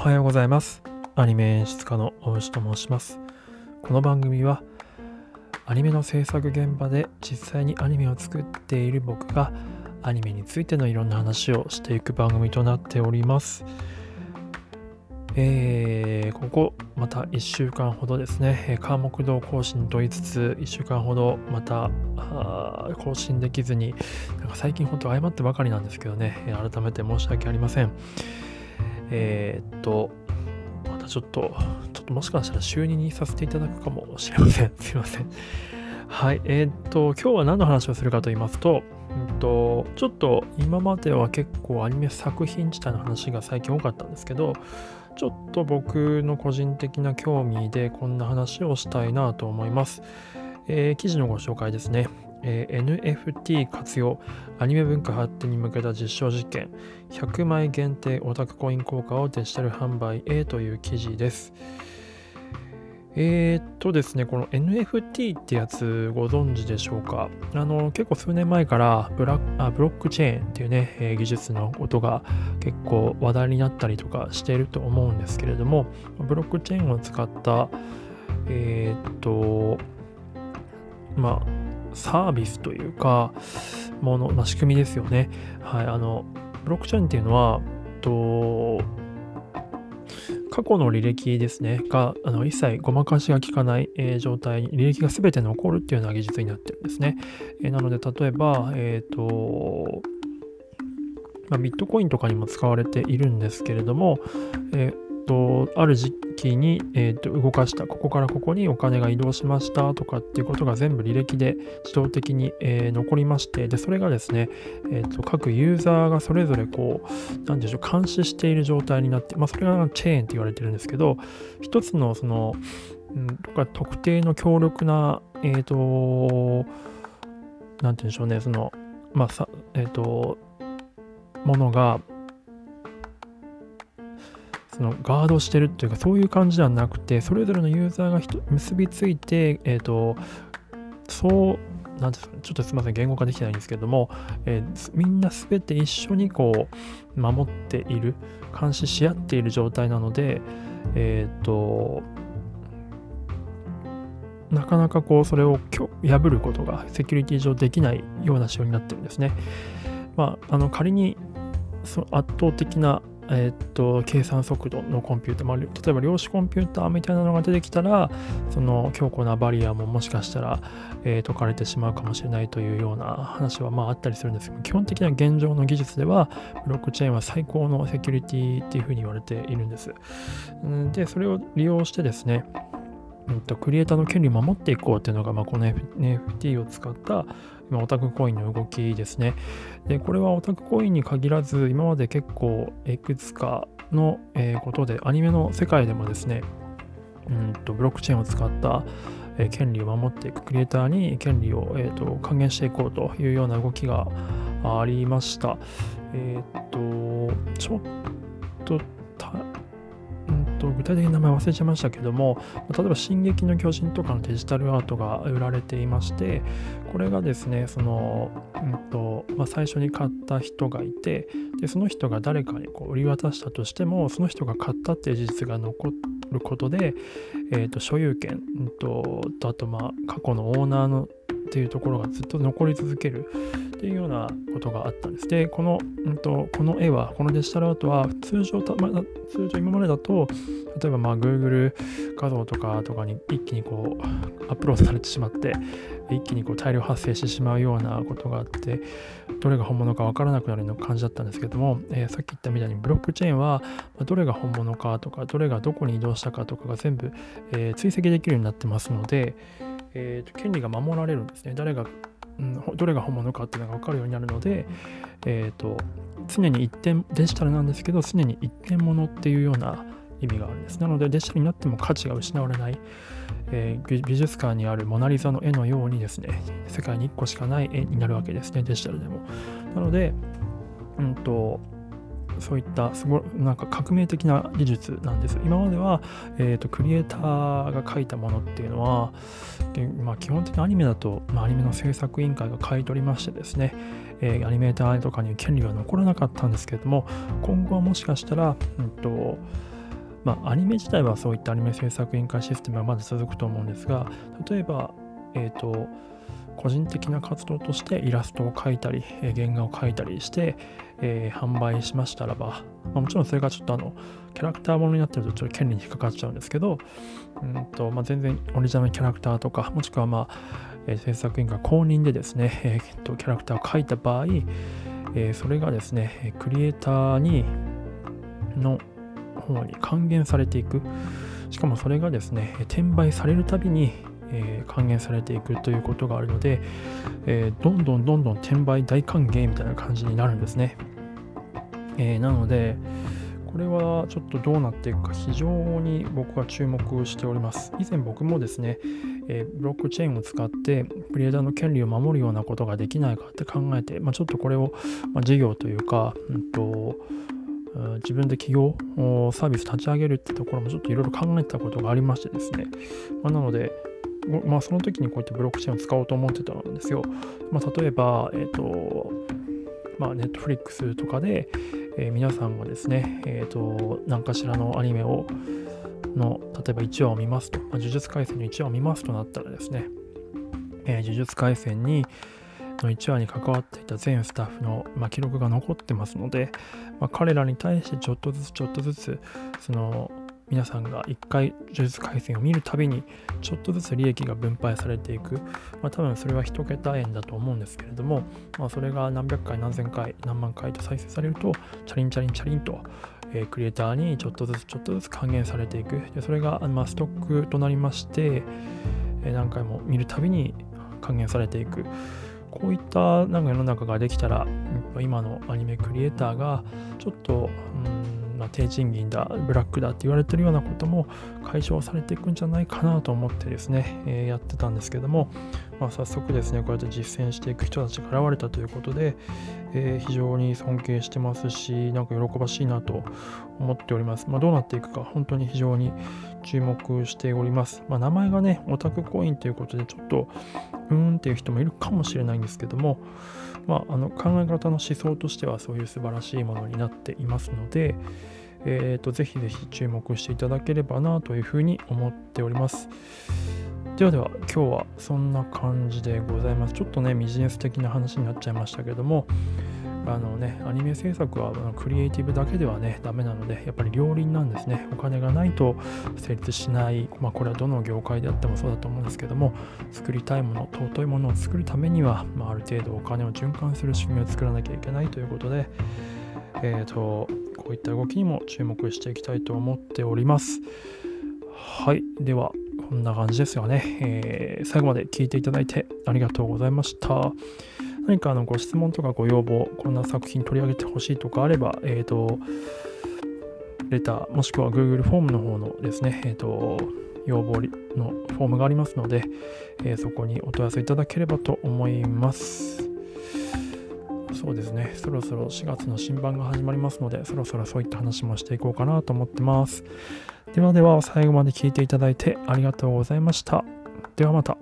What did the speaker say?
おはようございます。アニメ演出家の大石と申します。この番組はアニメの制作現場で実際にアニメを作っている僕がアニメについてのいろんな話をしていく番組となっております。えー、ここまた1週間ほどですね、え科目堂更新と言いつつ、1週間ほどまたあー更新できずに、なんか最近本当謝ってばかりなんですけどね、改めて申し訳ありません。えーっと、またちょっと、ちょっともしかしたら週2にさせていただくかもしれません。すいません。はい、えーっと、今日は何の話をするかと言いますと、うんと、ちょっと今までは結構アニメ作品自体の話が最近多かったんですけど、ちょっと僕の個人的な興味でこんな話をしたいなと思います。えー記事のご紹介ですね。えー NFT 活用アニメ文化発展に向けた実証実験100枚限定オタクコイン効果をデジタル販売へという記事です。えー、っとですね、この NFT ってやつご存知でしょうか？あの結構数年前からブラあブロックチェーンっていうね、えー技術のことが結構話題になったりとかしていると思うんですけれども、ブロックチェーンを使った、えーっと、まあ、サービスというか、もの、まあ、仕組みですよね。はい、あの、ブロックチェーンっていうのは、と過去の履歴ですね、があの一切ごまかしが効かない、えー状態に、履歴が全て残るっていうような技術になってるんですね。えーなので、例えば、えっ、と、まあ、ビットコインとかにも使われているんですけれども、えーとある時期に、えーと動かした、ここからここにお金が移動しましたとかっていうことが全部履歴で自動的に、えー残りまして、で、それがですね、えーと各ユーザーがそれぞれこう、なんでしょう、監視している状態になって、まあ、それがチェーンって言われてるんですけど、一つのその、うん、とか特定の強力な、えっ、と、なんて言うんでしょうね、その、まあ、さ、えっ、と、ものが、そのガードしてるっていうか、そういう感じではなくて、それぞれのユーザーが結びついて、えっ、と、そう、なんですか、ちょっとすみません、言語化できてないんですけども、えーみんなすべて一緒にこう、守っている、監視し合っている状態なので、えっ、と、なかなかこう、それを破ることがセキュリティ上できないような仕様になってるんですね。まあ、あの仮にその圧倒的な、えっと計算速度のコンピューター、まあ、例えば量子コンピューターみたいなのが出てきたらその強固なバリアももしかしたら、えー解かれてしまうかもしれないというような話はまああったりするんですけど基本的な現状の技術ではブロックチェーンは最高のセキュリティっていうふうに言われているんです。でそれを利用してですねクリエイターの権利を守っていこうっていうのが、まあ、この NFT を使った今オタクコインの動きですね。で、これはオタクコインに限らず、今まで結構いくつかの、えことで、アニメの世界でもですね、うんとブロックチェーンを使った、え権利を守っていくクリエイターに権利を、えーと還元していこうというような動きがありました。えっ、と、ちょっと、と具体的な名前忘れちゃいましたけども、例えば「進撃の巨人」とかのデジタルアートが売られていましてこれがですねその、うんとまあ、最初に買った人がいてでその人が誰かにこう売り渡したとしてもその人が買ったっていう事実が残ることで、えー、と所有権、うんととあとまあ過去のオーナーのっていうところがずっと残り続けるっていうようなことがあったんです。で、この、うん、とこの絵は、このデジタルアートは通常た、ま、通常今までだと、例えばまあ Google 画像とかとかに一気にこうアップロードされてしまって、一気にこう大量発生してしまうようなことがあって、どれが本物かわからなくなるような感じだったんですけども、えーさっき言ったみたいにブロックチェーンは、どれが本物かとか、どれがどこに移動したかとかが全部、えー追跡できるようになってますので、えーと権利が守られるんですね。誰が、うん、どれが本物かっていうのが分かるようになるので、えーと常に一点、デジタルなんですけど、常に一点物っていうような意味があるんです。なので、デジタルになっても価値が失われない、えー美術館にあるモナリザの絵のようにですね、世界に1個しかない絵になるわけですね、デジタルでも。なので、うんと、そういったすごいなんか革命的な技術なんです。今までは、えー、とクリエイターが描いたものっていうのは、まあ、基本的にアニメだと、まあ、アニメの制作委員会が買い取りましてですね、えーアニメーターとかに権利は残らなかったんですけれども、今後はもしかしたら、うんとまあ、アニメ自体はそういったアニメ制作委員会システムはまだ続くと思うんですが、例えば、えっ、ー、と、個人的な活動としてイラストを描いたり、原画を描いたりして、えー、販売しましたらば、まあ、もちろんそれがちょっとあのキャラクターものになってるとちょっと権利に引っかかっちゃうんですけど、うんとまあ、全然オリジナルキャラクターとかもしくは、まあえー、制作委員が公認でですね、えー、とキャラクターを描いた場合、え、それがですねクリエイターにの方に還元されていく。しかもそれがですね転売されるたびにえ、還元されていくということがあるので、え、どんどんどんどん転売大歓迎みたいな感じになるんですね。え、なので、これはちょっとどうなっていくか非常に僕は注目しております。以前僕もですね、えブロックチェーンを使ってクリエイターの権利を守るようなことができないかって考えて、ま、ちょっとこれを、ま、事業というか、うんと、自分で企業サービス立ち上げるってところもちょっといろいろ考えたことがありましてですね、まあ、なので、まあ、その時にこうやってブロックチェーンを使おうと思ってたんですよ。まあ、例えば、えっ、ー、と、まあ、ネットフリックスとかで、えー、皆さんがですね、えっ、ー、と、何かしらのアニメを、の、例えば1話を見ますと、まあ、呪術廻戦の1話を見ますとなったらですね、えー、呪術廻戦に、の1話に関わっていた全スタッフの、まあ、記録が残ってますので、まあ、彼らに対してちょっとずつちょっとずつその皆さんが1回呪術廻戦を見るたびにちょっとずつ利益が分配されていく、まあ、多分それは1桁円だと思うんですけれども、まあ、それが何百回何千回何万回と再生されるとチャリンチャリンチャリンと、えー、クリエイターにちょっとずつちょっとずつ還元されていく。でそれが、まあ、ストックとなりまして、えー、何回も見るたびに還元されていく。こういったなんか世の中ができたら今のアニメクリエイターがちょっと、うんま、低賃金だ、ブラックだって言われてるようなことも解消されていくんじゃないかなと思ってですね、えー、やってたんですけども、まあ、早速ですね、こうやって実践していく人たちが現れたということで、えー、非常に尊敬してますし、なんか喜ばしいなと思っております。まあ、どうなっていくか、本当に非常に注目しております。まあ、名前がね、オタクコインということで、ちょっと、うーんっていう人もいるかもしれないんですけども、まあ、あの考え方の思想としてはそういう素晴らしいものになっていますので、えーと、ぜひぜひ注目していただければなというふうに思っております。ではでは今日はそんな感じでございます。ちょっとねビジネス的な話になっちゃいましたけどもあのねアニメ制作はクリエイティブだけではねダメなのでやっぱり両輪なんですねお金がないと成立しないまあこれはどの業界であってもそうだと思うんですけども作りたいもの尊いものを作るためには、まあ、ある程度お金を循環する仕組みを作らなきゃいけないということでえっ、ー、とこういった動きにも注目していきたいと思っております。はい。では、こんな感じですよね。えー、最後まで聞いていただいてありがとうございました。何かあのご質問とかご要望、こんな作品取り上げてほしいとかあれば、えっ、ー、と、レター、もしくは Google フォームの方のですね、えっ、ー、と、要望のフォームがありますので、えー、そこにお問い合わせいただければと思います。そうですね、そろそろ4月の新版が始まりますので、そろそろそういった話もしていこうかなと思ってます。ではでは、最後まで聞いていただいてありがとうございました。ではまた。